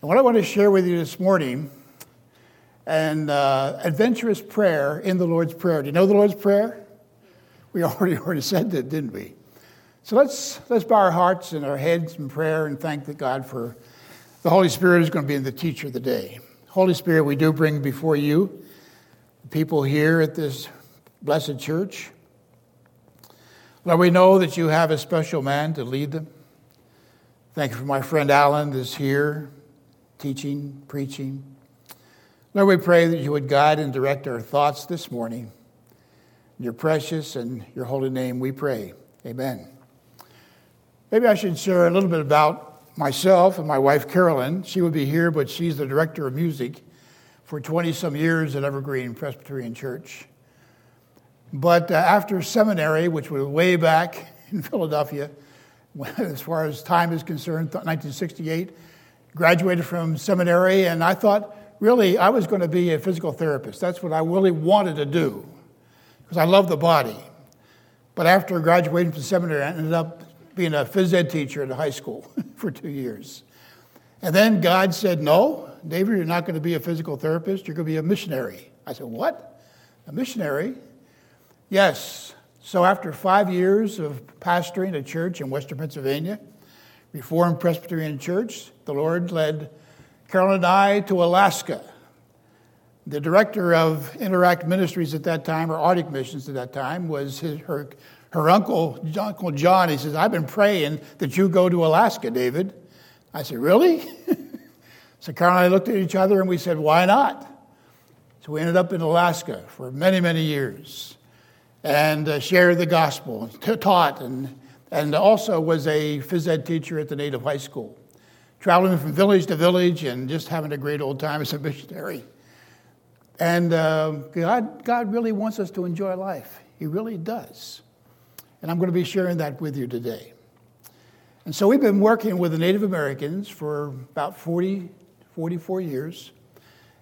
And what I want to share with you this morning, and uh, adventurous prayer in the Lord's Prayer. Do you know the Lord's Prayer? We already already said that, didn't we? So let's let's bow our hearts and our heads in prayer and thank the God for the Holy Spirit is going to be the teacher of the day. Holy Spirit, we do bring before you the people here at this blessed church. Lord, we know that you have a special man to lead them. Thank you for my friend Alan that's here teaching, preaching. Lord, we pray that you would guide and direct our thoughts this morning. In your precious and your holy name we pray. Amen. Maybe I should share a little bit about myself and my wife Carolyn. She would be here, but she's the director of music for 20 some years at Evergreen Presbyterian Church. But uh, after seminary, which was way back in Philadelphia, as far as time is concerned, 1968, graduated from seminary, and I thought really I was going to be a physical therapist. That's what I really wanted to do because I love the body. But after graduating from seminary, I ended up being a phys ed teacher a high school for two years. And then God said, No, David, you're not going to be a physical therapist, you're going to be a missionary. I said, What? A missionary? Yes. So after five years of pastoring a church in Western Pennsylvania, Reformed Presbyterian Church, the Lord led Carol and I to Alaska. The director of Interact Ministries at that time, or Arctic Missions at that time, was his, her, her uncle, Uncle John. He says, I've been praying that you go to Alaska, David. I said, Really? so Carol and I looked at each other and we said, Why not? So we ended up in Alaska for many, many years and uh, shared the gospel, t- taught, and and also was a phys ed teacher at the native high school, traveling from village to village and just having a great old time as a missionary. And uh, God, God really wants us to enjoy life. He really does. And I'm going to be sharing that with you today. And so we've been working with the Native Americans for about 40, 44 years.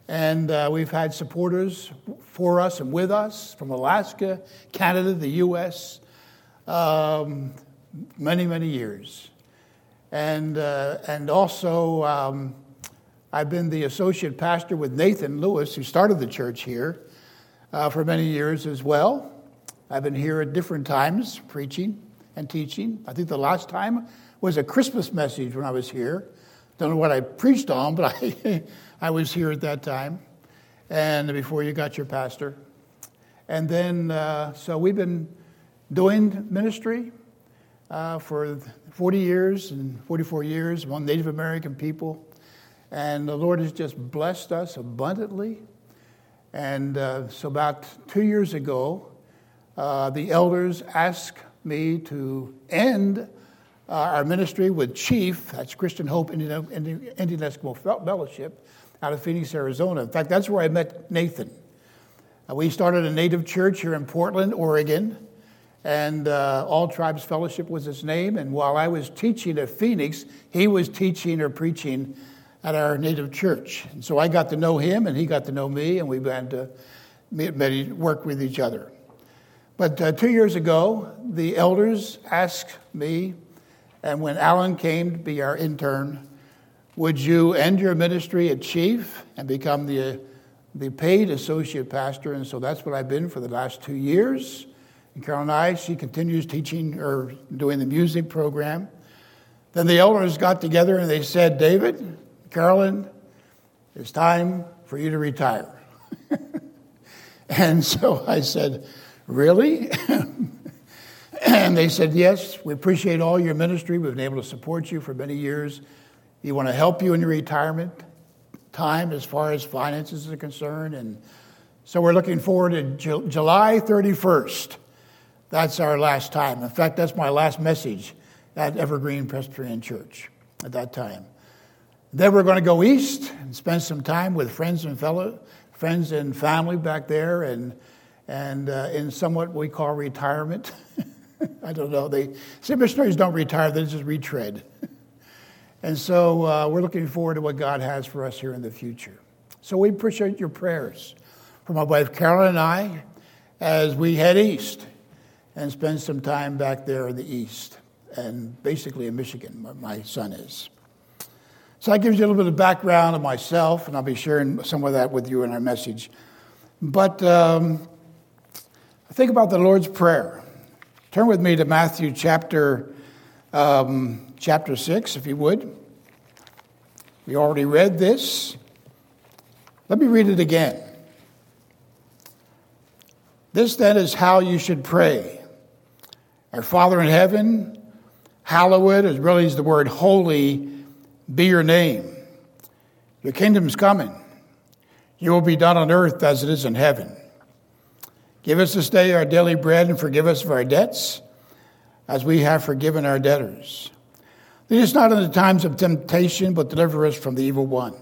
And uh, we've had supporters for us and with us from Alaska, Canada, the U.S., um, many, many years. And, uh, and also, um, I've been the associate pastor with Nathan Lewis, who started the church here, uh, for many years as well. I've been here at different times preaching and teaching. I think the last time was a Christmas message when I was here. Don't know what I preached on, but I, I was here at that time, and before you got your pastor. And then, uh, so we've been doing ministry uh, for 40 years and 44 years among Native American people. And the Lord has just blessed us abundantly. And uh, so, about two years ago, uh, the elders asked me to end uh, our ministry with Chief, that's Christian Hope Indian, Indian Eskimo Fellowship, out of Phoenix, Arizona. In fact, that's where I met Nathan. Uh, we started a native church here in Portland, Oregon and uh, All Tribes Fellowship was his name. And while I was teaching at Phoenix, he was teaching or preaching at our native church. And so I got to know him, and he got to know me, and we began to meet, work with each other. But uh, two years ago, the elders asked me, and when Alan came to be our intern, would you end your ministry at chief and become the, the paid associate pastor? And so that's what I've been for the last two years. And Carol she continues teaching or doing the music program. Then the elders got together and they said, David, Carolyn, it's time for you to retire. and so I said, Really? and they said, Yes, we appreciate all your ministry. We've been able to support you for many years. We want to help you in your retirement time as far as finances are concerned. And so we're looking forward to July 31st that's our last time. In fact, that's my last message at Evergreen Presbyterian Church at that time. Then we're going to go east and spend some time with friends and fellow friends and family back there, and and uh, in somewhat we call retirement. I don't know. They see missionaries don't retire; they just retread. and so uh, we're looking forward to what God has for us here in the future. So we appreciate your prayers for my wife Carolyn and I as we head east and spend some time back there in the east and basically in Michigan, where my son is. So that gives you a little bit of background of myself, and I'll be sharing some of that with you in our message. But um, think about the Lord's Prayer. Turn with me to Matthew chapter, um, chapter 6, if you would. We already read this. Let me read it again. This then is how you should pray. Our Father in heaven, hallowed, as really is the word holy, be your name. Your kingdom's coming. You will be done on earth as it is in heaven. Give us this day our daily bread and forgive us of our debts as we have forgiven our debtors. Lead us not into times of temptation, but deliver us from the evil one.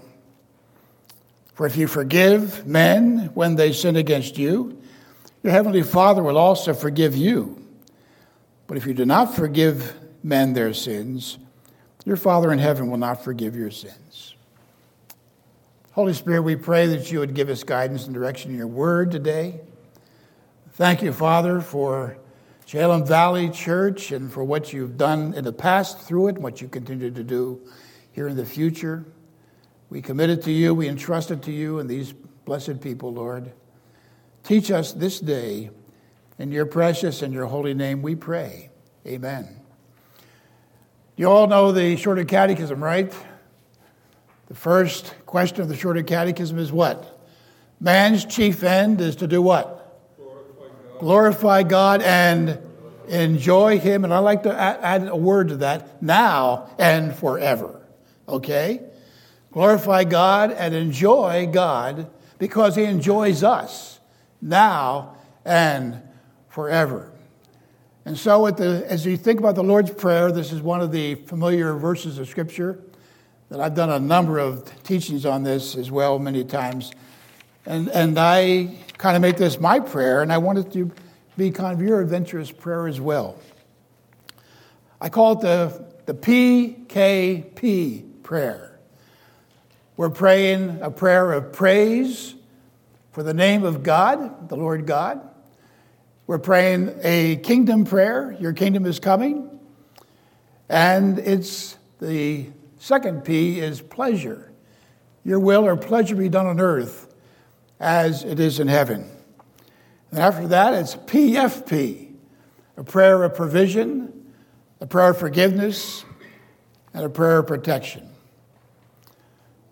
For if you forgive men when they sin against you, your heavenly Father will also forgive you. But if you do not forgive men their sins, your Father in heaven will not forgive your sins. Holy Spirit, we pray that you would give us guidance and direction in your word today. Thank you, Father, for Salem Valley Church and for what you've done in the past through it and what you continue to do here in the future. We commit it to you, we entrust it to you and these blessed people, Lord. Teach us this day. In your precious and your holy name we pray. Amen. You all know the Shorter Catechism, right? The first question of the Shorter Catechism is what? Man's chief end is to do what? Glorify God, Glorify God and enjoy Him. And I like to add a word to that now and forever. Okay? Glorify God and enjoy God because He enjoys us now and forever. And so, the, as you think about the Lord's Prayer, this is one of the familiar verses of Scripture that I've done a number of teachings on this as well, many times. And, and I kind of make this my prayer, and I want it to be kind of your adventurous prayer as well. I call it the, the PKP prayer. We're praying a prayer of praise for the name of God, the Lord God. We're praying a kingdom prayer. Your kingdom is coming. And it's the second P is pleasure. Your will or pleasure be done on earth as it is in heaven. And after that, it's PFP, a prayer of provision, a prayer of forgiveness, and a prayer of protection.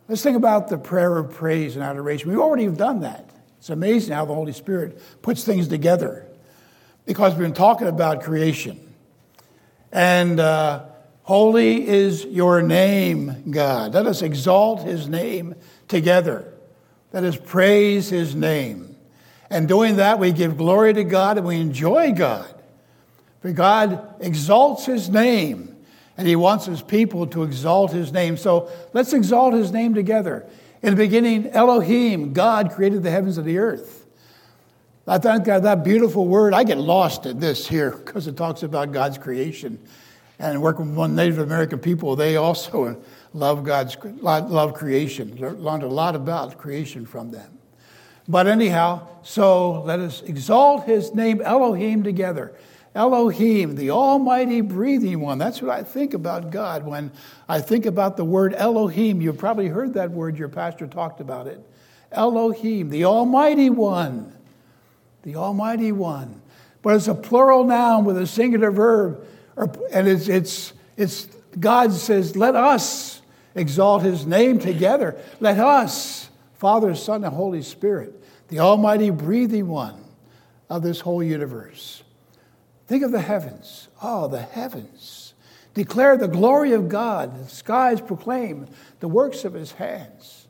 Let's think about the prayer of praise and adoration. We've already done that. It's amazing how the Holy Spirit puts things together because we've been talking about creation. And uh, holy is your name, God. Let us exalt his name together. Let us praise his name. And doing that, we give glory to God and we enjoy God. For God exalts his name and he wants his people to exalt his name. So let's exalt his name together. In the beginning, Elohim, God created the heavens and the earth. I think that beautiful word, I get lost in this here because it talks about God's creation. And working with one Native American people, they also love God's love creation. Learned a lot about creation from them. But anyhow, so let us exalt his name Elohim together. Elohim, the Almighty breathing one. That's what I think about God when I think about the word Elohim. You've probably heard that word, your pastor talked about it. Elohim, the Almighty One the Almighty One. But it's a plural noun with a singular verb, and it's, it's, it's God says, let us exalt his name together. Let us, Father, Son, and Holy Spirit, the Almighty breathing one of this whole universe. Think of the heavens. Oh, the heavens. Declare the glory of God. The skies proclaim the works of his hands.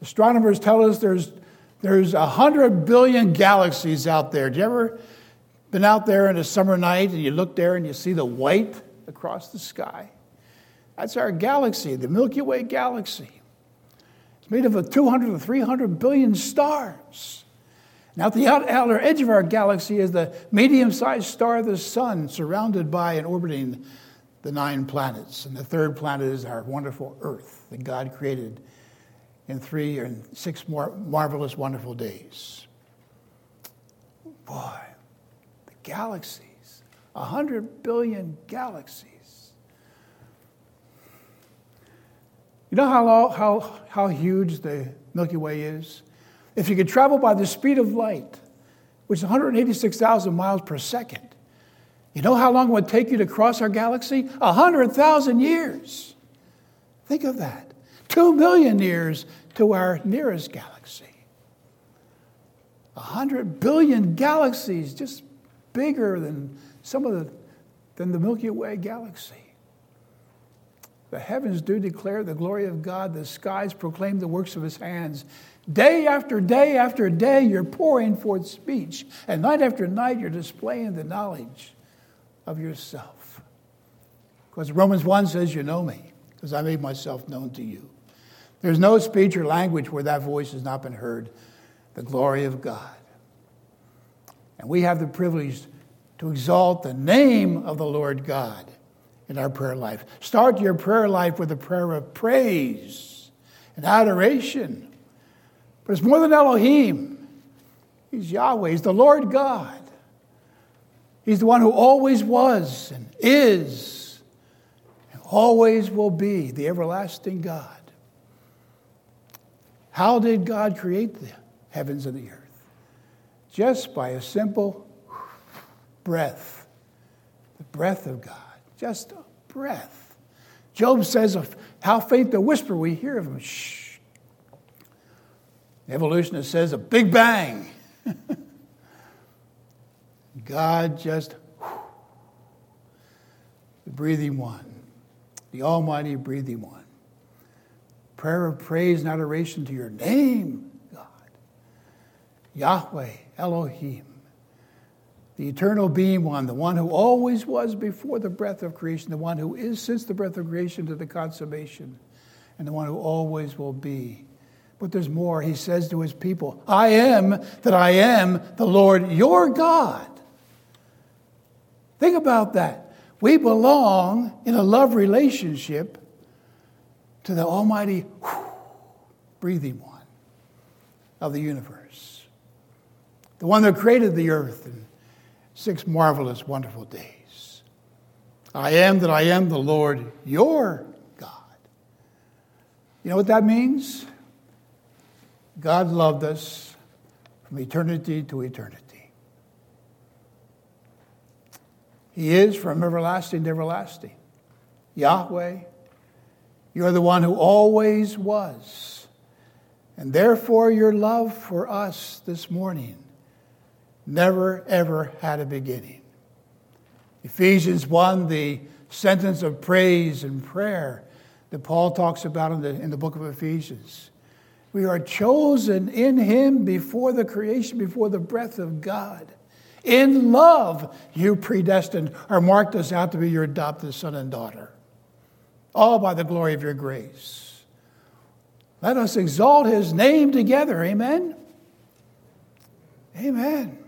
Astronomers tell us there's there's a hundred billion galaxies out there. Have you ever been out there in a summer night and you look there and you see the white across the sky? That's our galaxy, the Milky Way galaxy. It's made of a 200 to 300 billion stars. Now, at the outer edge of our galaxy is the medium sized star of the sun, surrounded by and orbiting the nine planets. And the third planet is our wonderful Earth that God created in three or six more marvelous, wonderful days. Boy, the galaxies, a hundred billion galaxies. You know how, how, how huge the Milky Way is? If you could travel by the speed of light, which is 186,000 miles per second, you know how long it would take you to cross our galaxy? 100,000 years. Think of that. Two million years to our nearest galaxy. 100 billion galaxies, just bigger than some of the, than the Milky Way galaxy. The heavens do declare the glory of God, the skies proclaim the works of his hands. Day after day after day, you're pouring forth speech, and night after night, you're displaying the knowledge of yourself. Because Romans 1 says, You know me, because I made myself known to you. There's no speech or language where that voice has not been heard. The glory of God. And we have the privilege to exalt the name of the Lord God in our prayer life. Start your prayer life with a prayer of praise and adoration. But it's more than Elohim, He's Yahweh, He's the Lord God. He's the one who always was and is and always will be the everlasting God. How did God create the heavens and the earth? Just by a simple breath, the breath of God, just a breath. Job says of how faint the whisper we hear of him. Shh. Evolutionist says a big bang. God just, the breathing one, the Almighty breathing one. Prayer of praise and adoration to your name, God. Yahweh, Elohim, the eternal being one, the one who always was before the breath of creation, the one who is since the breath of creation to the consummation, and the one who always will be. But there's more. He says to his people, I am that I am the Lord your God. Think about that. We belong in a love relationship to the Almighty breathing one of the universe, the one that created the earth in six marvelous, wonderful days. I am that I am the Lord your God. You know what that means? God loved us from eternity to eternity. He is from everlasting to everlasting. Yahweh, you're the one who always was. And therefore, your love for us this morning never, ever had a beginning. Ephesians 1, the sentence of praise and prayer that Paul talks about in the, in the book of Ephesians. We are chosen in Him before the creation, before the breath of God. In love, you predestined or marked us out to be your adopted son and daughter, all by the glory of your grace. Let us exalt his name together. Amen. Amen.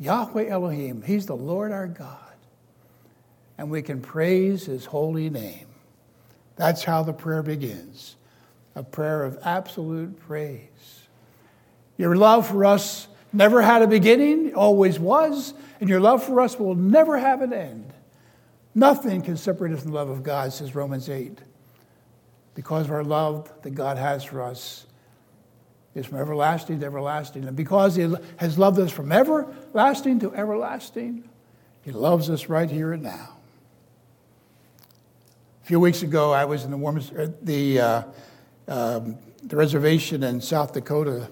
Yahweh Elohim, he's the Lord our God. And we can praise his holy name. That's how the prayer begins a prayer of absolute praise. Your love for us never had a beginning, always was, and your love for us will never have an end. Nothing can separate us from the love of God, says Romans 8. Because of our love that God has for us is from everlasting to everlasting. And because He has loved us from everlasting to everlasting, He loves us right here and now. A few weeks ago, I was in the warmest, uh, the, uh, um, the reservation in South Dakota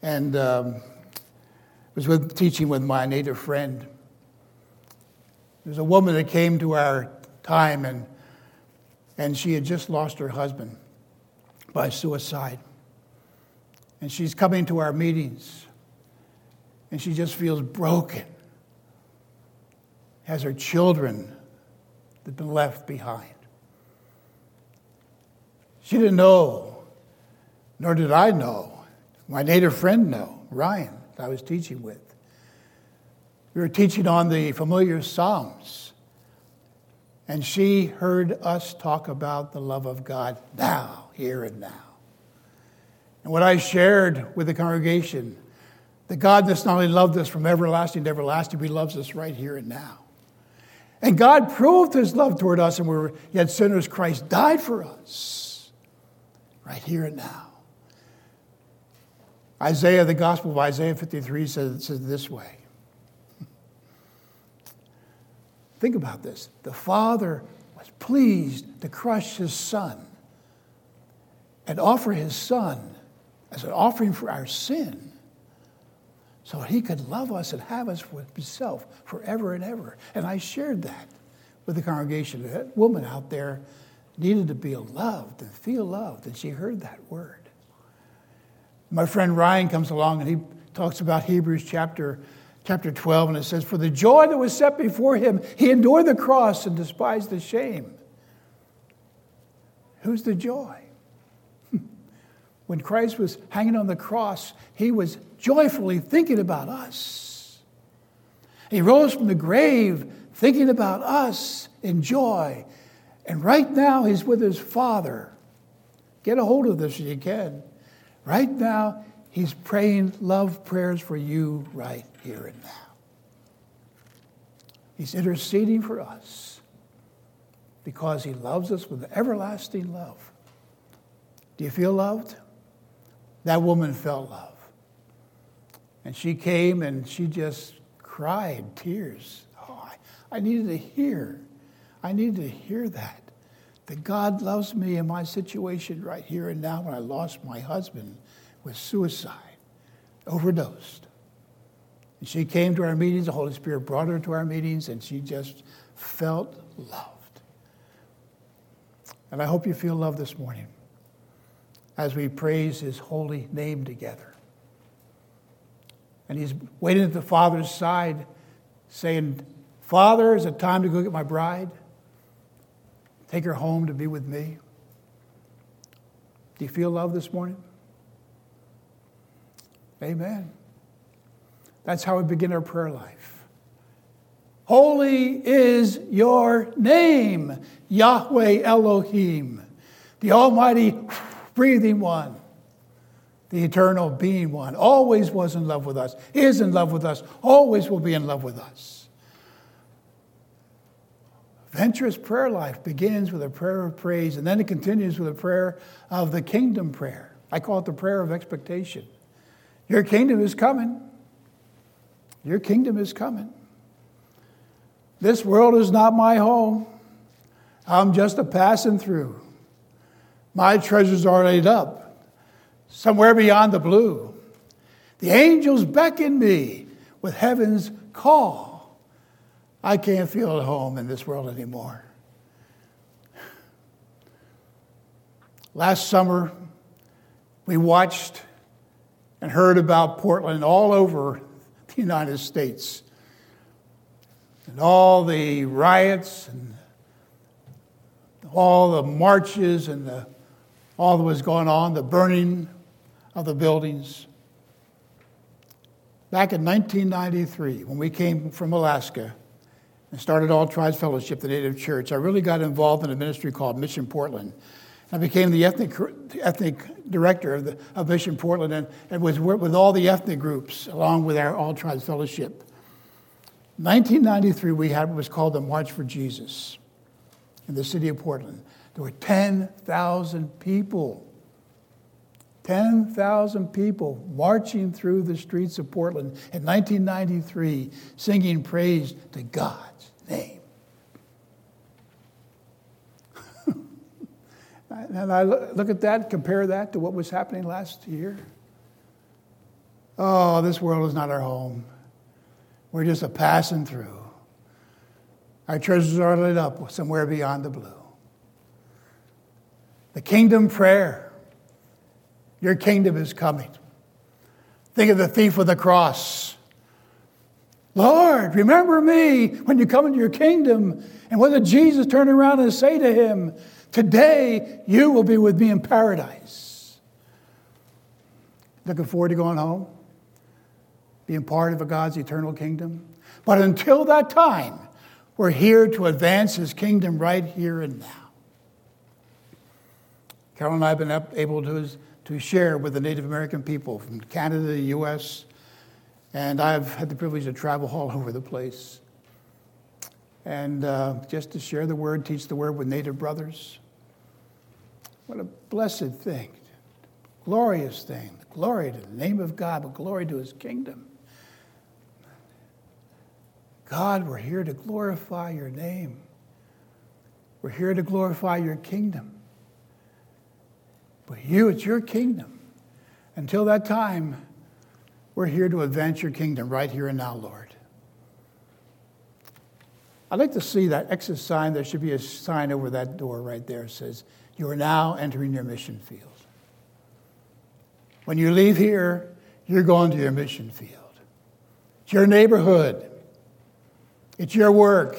and um, was with, teaching with my native friend. There's a woman that came to our time, and, and she had just lost her husband by suicide. And she's coming to our meetings, and she just feels broken. Has her children that have been left behind. She didn't know, nor did I know, my native friend know, Ryan, that I was teaching with. We were teaching on the familiar Psalms, and she heard us talk about the love of God now, here and now. And what I shared with the congregation, the God that's not only loved us from everlasting to everlasting, he loves us right here and now. And God proved his love toward us, and we were yet sinners. Christ died for us right here and now. Isaiah, the Gospel of Isaiah 53 says, says this way. Think about this. The Father was pleased to crush his Son and offer his Son as an offering for our sin so he could love us and have us with himself forever and ever. And I shared that with the congregation. That woman out there needed to be loved and feel loved, and she heard that word. My friend Ryan comes along and he talks about Hebrews chapter, chapter 12, and it says, For the joy that was set before him, he endured the cross and despised the shame. Who's the joy? when Christ was hanging on the cross, he was joyfully thinking about us. He rose from the grave thinking about us in joy. And right now, he's with his Father. Get a hold of this if you can. Right now, he's praying love prayers for you right here and now. He's interceding for us because he loves us with everlasting love. Do you feel loved? That woman felt love. And she came and she just cried tears. Oh, I, I needed to hear. I needed to hear that. That God loves me in my situation right here and now when I lost my husband with suicide, overdosed. And she came to our meetings, the Holy Spirit brought her to our meetings, and she just felt loved. And I hope you feel loved this morning as we praise his holy name together. And he's waiting at the father's side, saying, Father, is it time to go get my bride? Take her home to be with me. Do you feel love this morning? Amen. That's how we begin our prayer life. Holy is your name, Yahweh Elohim, the Almighty breathing one the eternal being one, always was in love with us, is in love with us, always will be in love with us. Venturous prayer life begins with a prayer of praise, and then it continues with a prayer of the kingdom prayer. I call it the prayer of expectation. Your kingdom is coming. Your kingdom is coming. This world is not my home. I'm just a passing through. My treasures are laid up somewhere beyond the blue. The angels beckon me with heaven's call. I can't feel at home in this world anymore. Last summer, we watched and heard about Portland all over the United States. And all the riots and all the marches and the, all that was going on, the burning of the buildings. Back in 1993, when we came from Alaska and started All Tribes Fellowship, the Native Church, I really got involved in a ministry called Mission Portland. I became the ethnic, ethnic director of, the, of Mission Portland and, and was with all the ethnic groups along with our All Tribes Fellowship. 1993, we had what was called the March for Jesus in the city of Portland. There were 10,000 people 10,000 people marching through the streets of Portland in 1993 singing praise to God's name. And I look at that, compare that to what was happening last year. Oh, this world is not our home. We're just a passing through. Our treasures are lit up somewhere beyond the blue. The kingdom prayer your kingdom is coming. Think of the thief with the cross. Lord, remember me when you come into your kingdom. And what did Jesus turn around and say to him? Today you will be with me in paradise. Looking forward to going home, being part of God's eternal kingdom. But until that time, we're here to advance his kingdom right here and now. Carol and I have been able to to share with the Native American people from Canada, to the US, and I've had the privilege to travel all over the place. And uh, just to share the word, teach the word with native brothers. What a blessed thing, glorious thing. Glory to the name of God, but glory to his kingdom. God, we're here to glorify your name. We're here to glorify your kingdom. But you, it's your kingdom. Until that time, we're here to advance your kingdom right here and now, Lord. I'd like to see that exit sign. There should be a sign over that door right there that says, You are now entering your mission field. When you leave here, you're going to your mission field. It's your neighborhood, it's your work,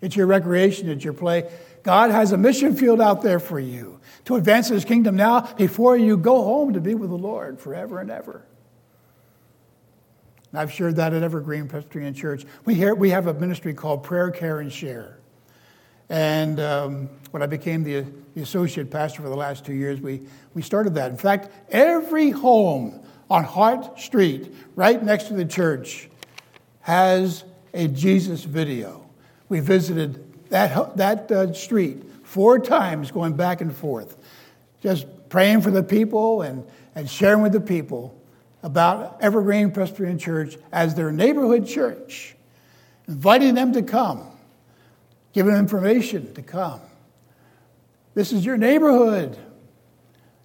it's your recreation, it's your play. God has a mission field out there for you to advance his kingdom now before you go home to be with the Lord forever and ever. And I've shared that at Evergreen Presbyterian Church. We, hear, we have a ministry called Prayer, Care, and Share. And um, when I became the, the, associate pastor for the last two years, we, we started that. In fact, every home on Hart Street, right next to the church, has a Jesus video. We visited that, that uh, street four times, going back and forth, just praying for the people and, and sharing with the people about Evergreen Presbyterian Church as their neighborhood church, inviting them to come, giving information to come. This is your neighborhood.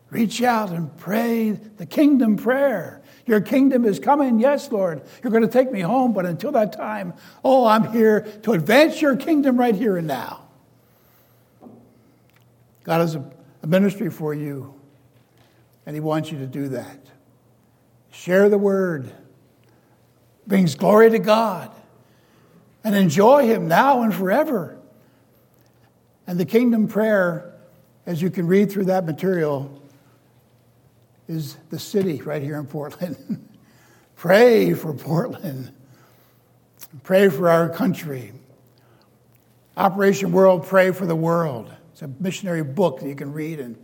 Reach out and pray the kingdom prayer. Your kingdom is coming. Yes, Lord. You're going to take me home, but until that time, oh, I'm here to advance your kingdom right here and now. God has a ministry for you, and He wants you to do that. Share the word, brings glory to God, and enjoy Him now and forever. And the kingdom prayer, as you can read through that material, is the city right here in Portland. pray for Portland. Pray for our country. Operation World, pray for the world. It's a missionary book that you can read and,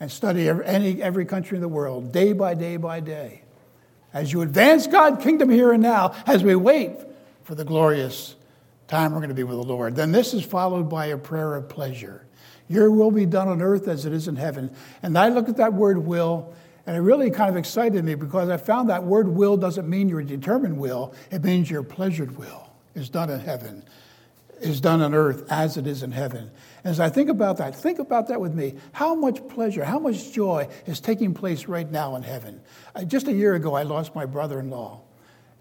and study every, any, every country in the world, day by day by day as you advance God's kingdom here and now, as we wait for the glorious time we're going to be with the Lord. Then this is followed by a prayer of pleasure. Your will be done on earth as it is in heaven. And I look at that word will, and it really kind of excited me because I found that word will doesn't mean your determined will, it means your pleasured will is done in heaven, is done on earth as it is in heaven. As I think about that, think about that with me. How much pleasure, how much joy is taking place right now in heaven? Uh, just a year ago, I lost my brother in law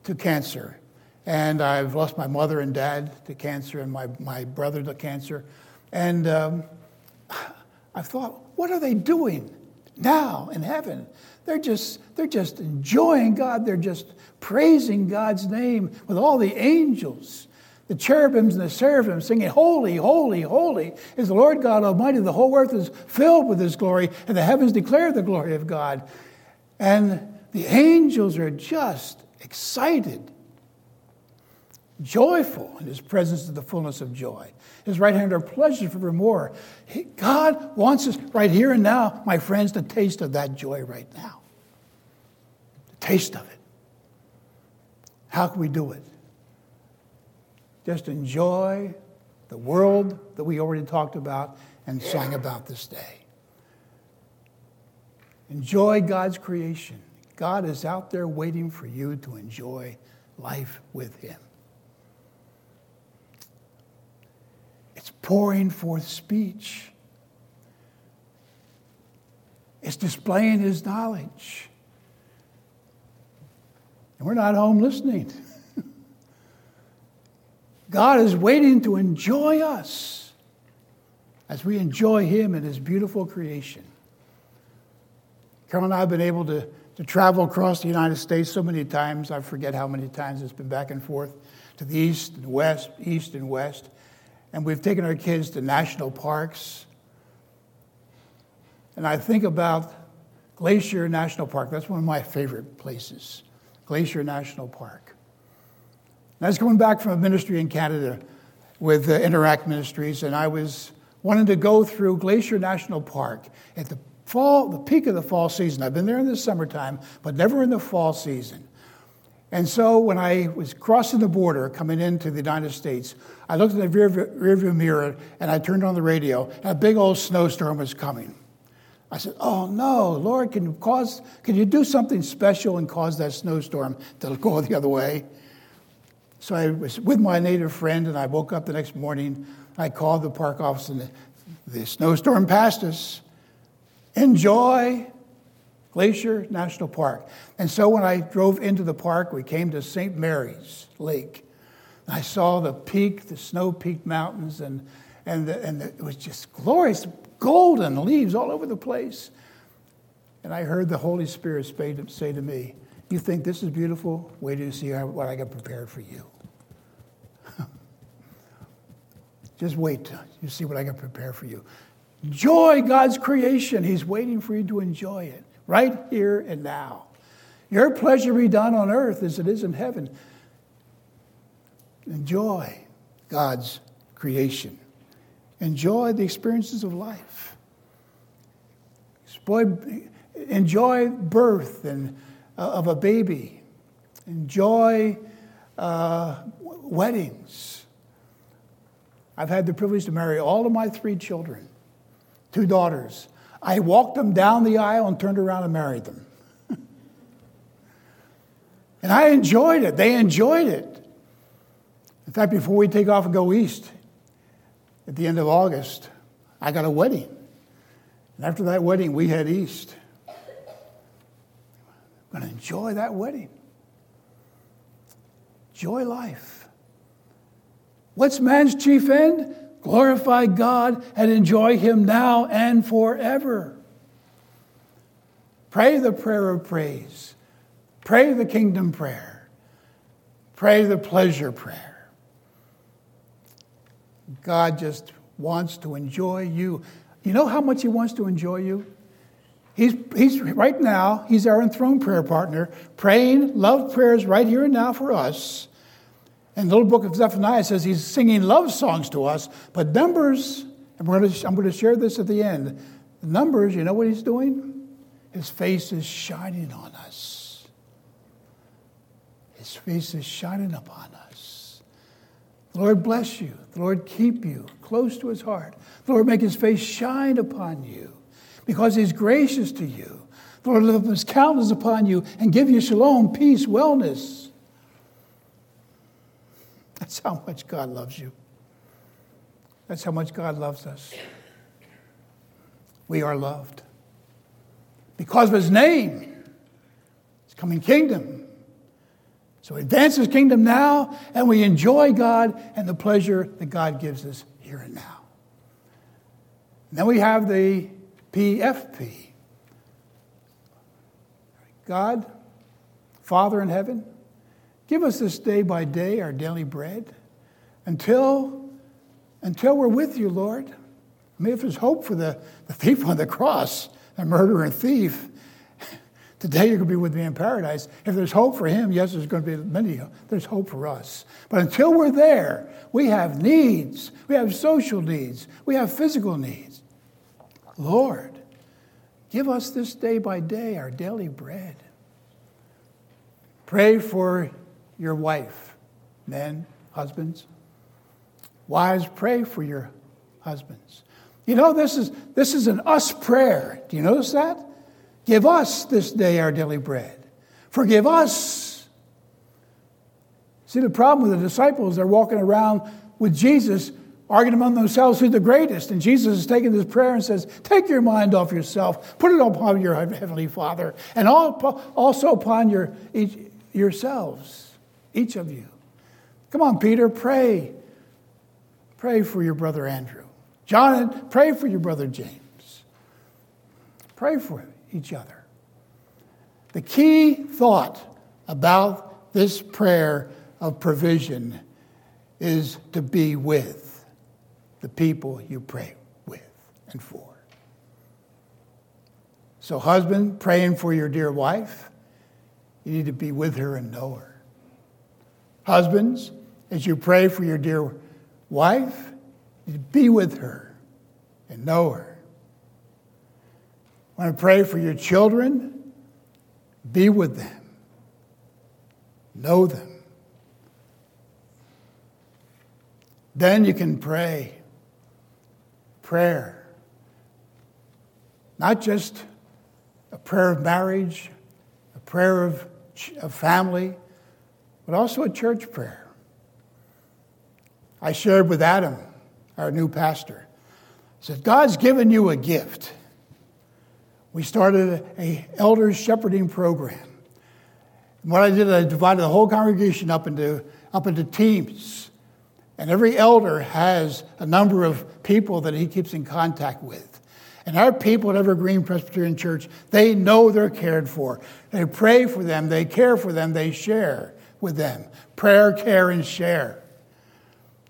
to cancer. And I've lost my mother and dad to cancer and my, my brother to cancer. And um, I thought, what are they doing now in heaven? They're just, they're just enjoying God. They're just praising God's name with all the angels the cherubims and the seraphim singing, Holy, holy, holy is the Lord God Almighty. The whole earth is filled with His glory, and the heavens declare the glory of God. And the angels are just excited, joyful in His presence is the fullness of joy. His right hand are pleasures forevermore. God wants us right here and now, my friends, to taste of that joy right now. The taste of it. How can we do it? Just enjoy the world that we already talked about and sang about this day. Enjoy God's creation. God is out there waiting for you to enjoy life with Him. It's pouring forth speech, it's displaying His knowledge. And we're not home listening. God is waiting to enjoy us as we enjoy Him and His beautiful creation. Carol and I have been able to, to travel across the United States so many times, I forget how many times it's been back and forth to the east and west, east and west. And we've taken our kids to national parks. And I think about Glacier National Park. That's one of my favorite places, Glacier National Park. I was coming back from a ministry in Canada with uh, Interact Ministries, and I was wanting to go through Glacier National Park at the fall, the peak of the fall season. I've been there in the summertime, but never in the fall season. And so when I was crossing the border coming into the United States, I looked in the rear, rearview mirror and I turned on the radio, and a big old snowstorm was coming. I said, Oh no, Lord, can you, cause, can you do something special and cause that snowstorm to go the other way? So I was with my native friend, and I woke up the next morning. I called the park office, and the, snowstorm passed us. Enjoy Glacier National Park. And so when I drove into the park, we came to St. Mary's Lake. I saw the peak, the snow peaked mountains, and, and, the, and the, it was just glorious, golden leaves all over the place. And I heard the Holy Spirit say to me, You think this is beautiful? Wait till you see what I got prepared for you. Just wait till you see what I got prepared for you. Joy, God's creation. He's waiting for you to enjoy it right here and now. Your pleasure be done on earth as it is in heaven. Enjoy God's creation. Enjoy the experiences of life. Enjoy birth and, of a baby. Enjoy uh, weddings. I've had the privilege to marry all of my three children, two daughters. I walked them down the aisle and turned around and married them. and I enjoyed it. They enjoyed it. In fact, before we take off and go east, at the end of August, I got a wedding. And after that wedding, we head east. To enjoy that wedding. Enjoy life. What's man's chief end? Glorify God and enjoy Him now and forever. Pray the prayer of praise. Pray the kingdom prayer. Pray the pleasure prayer. God just wants to enjoy you. You know how much He wants to enjoy you? He's, he's right now, He's our enthroned prayer partner, praying love prayers right here and now for us. And the little book of Zephaniah says he's singing love songs to us, but Numbers, and we're to, I'm going to share this at the end. Numbers, you know what he's doing? His face is shining on us. His face is shining upon us. The Lord bless you. The Lord keep you close to his heart. The Lord make his face shine upon you because he's gracious to you. The Lord lift up his countenance upon you and give you shalom, peace, wellness. That's how much God loves you. That's how much God loves us. We are loved. Because of his name, his coming kingdom. So advance his kingdom now, and we enjoy God and the pleasure that God gives us here and now. And then we have the PFP. God, Father in heaven, Give us this day by day our daily bread until, until we're with you, Lord. I mean, if there's hope for the, the thief on the cross, the murderer and thief, today you're going to be with me in paradise. If there's hope for him, yes, there's going to be many. There's hope for us. But until we're there, we have needs. We have social needs. We have physical needs. Lord, give us this day by day our daily bread. Pray for your wife, men, husbands. Wives, pray for your husbands. You know, this is, this is an us prayer. Do you notice that? Give us this day our daily bread. Forgive us. See, the problem with the disciples, they're walking around with Jesus, arguing among themselves who's the greatest. And Jesus is taking this prayer and says, Take your mind off yourself, put it upon your Heavenly Father, and also upon your, yourselves each of you. Come on, Peter, pray. Pray for your brother Andrew. John, pray for your brother James. Pray for each other. The key thought about this prayer of provision is to be with the people you pray with and for. So, husband, praying for your dear wife, you need to be with her and know her. Husbands, as you pray for your dear wife, be with her and know her. When I pray for your children, be with them. know them. Then you can pray. Prayer. Not just a prayer of marriage, a prayer of, of family, but also a church prayer. I shared with Adam, our new pastor, said, God's given you a gift. We started a elders shepherding program. And what I did, I divided the whole congregation up into, up into teams. And every elder has a number of people that he keeps in contact with. And our people at Evergreen Presbyterian Church, they know they're cared for. They pray for them, they care for them, they share with them. Prayer, care, and share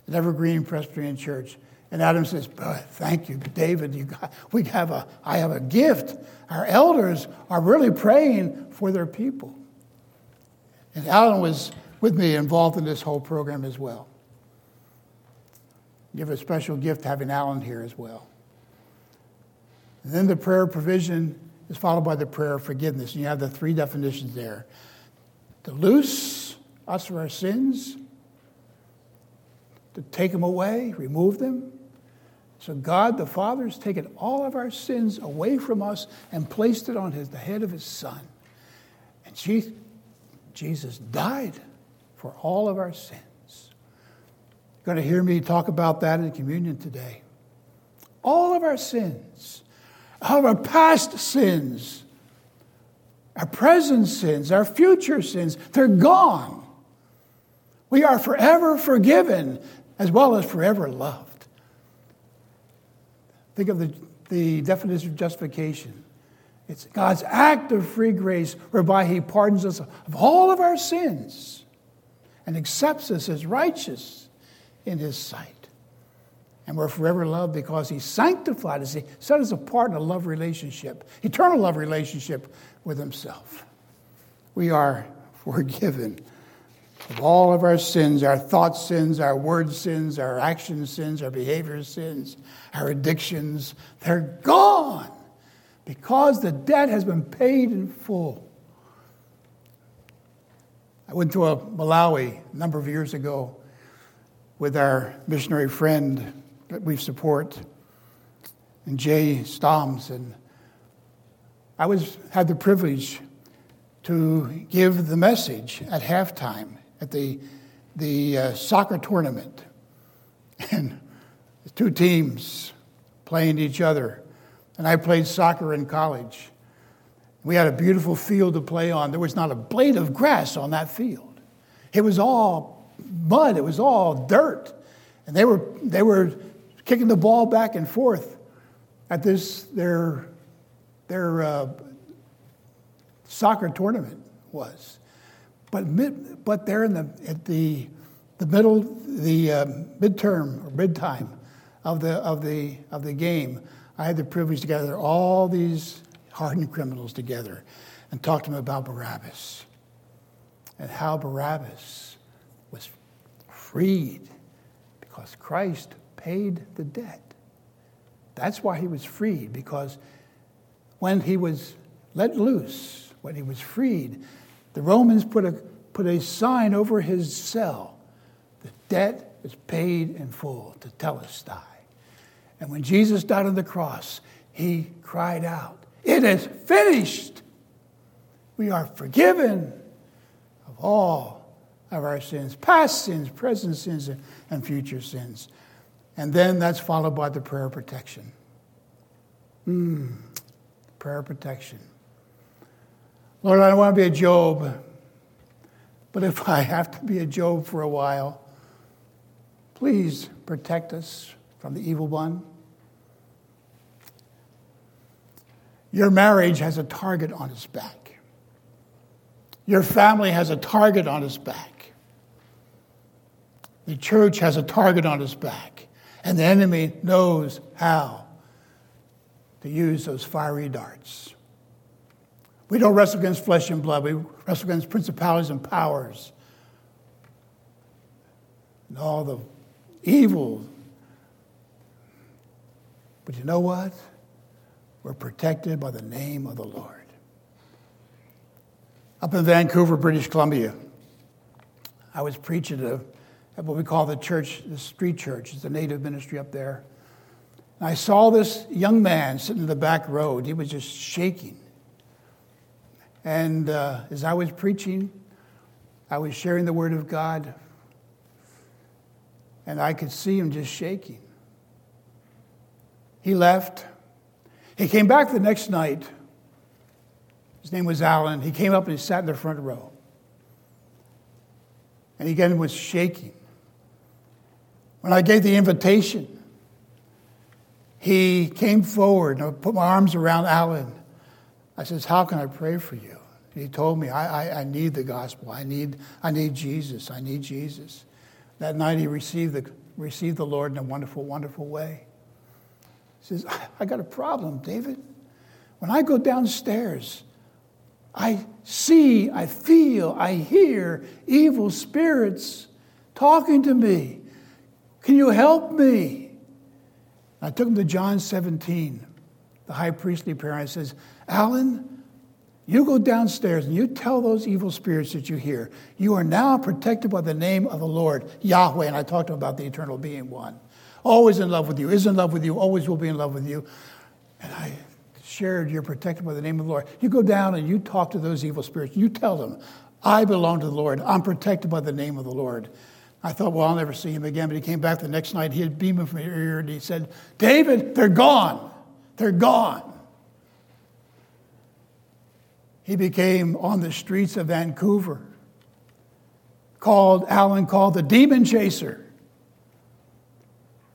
at Evergreen Presbyterian Church. And Adam says, "Thank you, David. You got, we have a, I have a gift. Our elders are really praying for their people." And Alan was with me involved in this whole program as well. Give a special gift having Alan here as well. And then the prayer provision is followed by the prayer of forgiveness. And you have the three definitions there to loose us from our sins, to take them away, remove them. So God the Father has taken all of our sins away from us and placed it on his, the head of his Son. And Jesus died for all of our sins. Going to hear me talk about that in communion today. All of our sins, all of our past sins, our present sins, our future sins, they're gone. We are forever forgiven as well as forever loved. Think of the, the definition of justification it's God's act of free grace whereby He pardons us of all of our sins and accepts us as righteous in His sight. And we're forever loved because He sanctified us. He set us apart in a love relationship, eternal love relationship with Himself. We are forgiven of all of our sins, our thought sins, our word sins, our action sins, our behavior sins, our addictions. They're gone because the debt has been paid in full. I went to a Malawi a number of years ago with our missionary friend that we support, and Jay Stoms, and I was had the privilege to give the message at halftime at the the uh, soccer tournament, and the two teams playing each other and I played soccer in college. We had a beautiful field to play on. There was not a blade of grass on that field. It was all mud, it was all dirt. And they were, they were kicking the ball back and forth at this, their, their uh, soccer tournament was. But, mid, but there in the, at the, the middle, the uh, midterm or mid-time of the, of, the, of the game, I had the privilege to gather all these hardened criminals together and talk to them about Barabbas and how Barabbas freed because Christ paid the debt. That's why he was freed, because when he was let loose, when he was freed, the Romans put a, put a sign over his cell. The debt is paid in full Tetelestai. And when Jesus died on the cross, he cried out, It is finished. We are forgiven of all of our sins, past sins, present sins, and future sins. And then that's followed by the prayer of protection. Mm, prayer of protection. Lord, I don't want to be a Job, but if I have to be a Job for a while, please protect us from the evil one. Your marriage has a target on its back. Your family has a target on its back. The church has a target on its back. And the enemy knows how to use those fiery darts. We don't wrestle against flesh and blood, we wrestle against principalities and powers and all the evil but you know what? We're protected by the name of the Lord. Up in Vancouver, British Columbia, I was preaching at, at what we call the church, the street church. It's a native ministry up there. And I saw this young man sitting in the back row. He was just shaking. And uh, as I was preaching, I was sharing the word of God, and I could see him just shaking. He left. He came back the next night. His name was Alan. He came up and he sat in the front row. And he again was shaking. When I gave the invitation, he came forward and I put my arms around Alan. I says, How can I pray for you? And he told me, I, I, I, need the gospel. I need, I need Jesus. I need Jesus. That night he received the, received the Lord in a wonderful, wonderful way. He says, I got a problem, David. When I go downstairs, I see, I feel, I hear evil spirits talking to me. Can you help me? I took him to John 17, the high priestly prayer. I says, Alan, you go downstairs and you tell those evil spirits that you hear, you are now protected by the name of the Lord, Yahweh. And I talked to him about the eternal being one. Always in love with you, is in love with you, always will be in love with you. And I shared, you're protected by the name of the Lord. You go down and you talk to those evil spirits. You tell them, I belong to the Lord. I'm protected by the name of the Lord. I thought, well, I'll never see him again. But he came back the next night. He had beamed from ear ear and he said, David, they're gone. They're gone. He became on the streets of Vancouver, called, Alan called the demon chaser.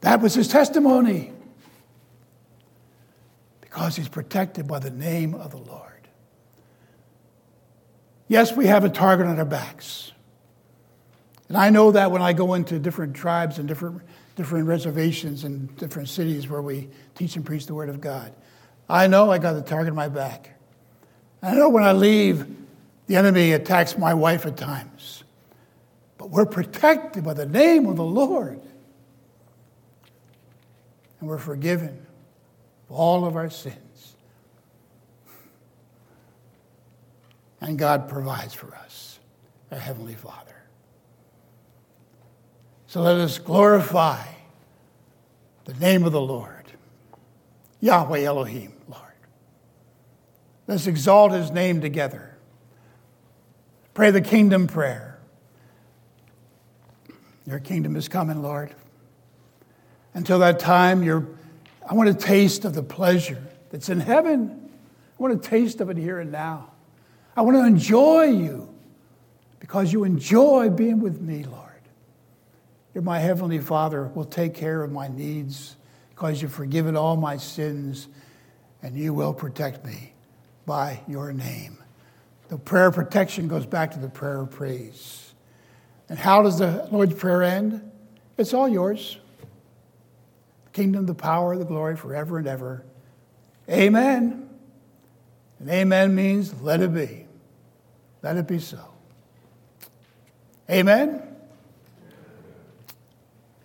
That was his testimony because he's protected by the name of the Lord. Yes, we have a target on our backs. And I know that when I go into different tribes and different, different reservations and different cities where we teach and preach the Word of God. I know I got the target on my back. I know when I leave, the enemy attacks my wife at times. But we're protected by the name of the Lord. And we're forgiven of all of our sins. And God provides for us, our Heavenly Father. So let us glorify the name of the Lord, Yahweh Elohim, Lord. Let's exalt his name together. Pray the kingdom prayer. Your kingdom is coming, Lord. Until that time, you're I want a taste of the pleasure that's in heaven. I want a taste of it here and now. I want to enjoy you because you enjoy being with me, Lord. You're my Heavenly Father, will take care of my needs because you've forgiven all my sins and you will protect me by your name. The prayer of protection goes back to the prayer of praise. And how does the Lord's Prayer end? It's all yours The kingdom, the power, the glory forever and ever. Amen. And amen means let it be. Let it be so. Amen.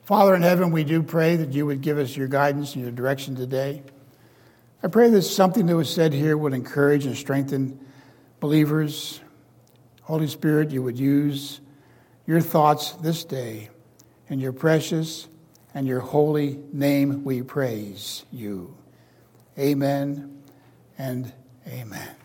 Father in heaven, we do pray that you would give us your guidance and your direction today. I pray that something that was said here would encourage and strengthen believers. Holy Spirit, you would use your thoughts this day in your precious and your holy name we praise you. Amen and amen.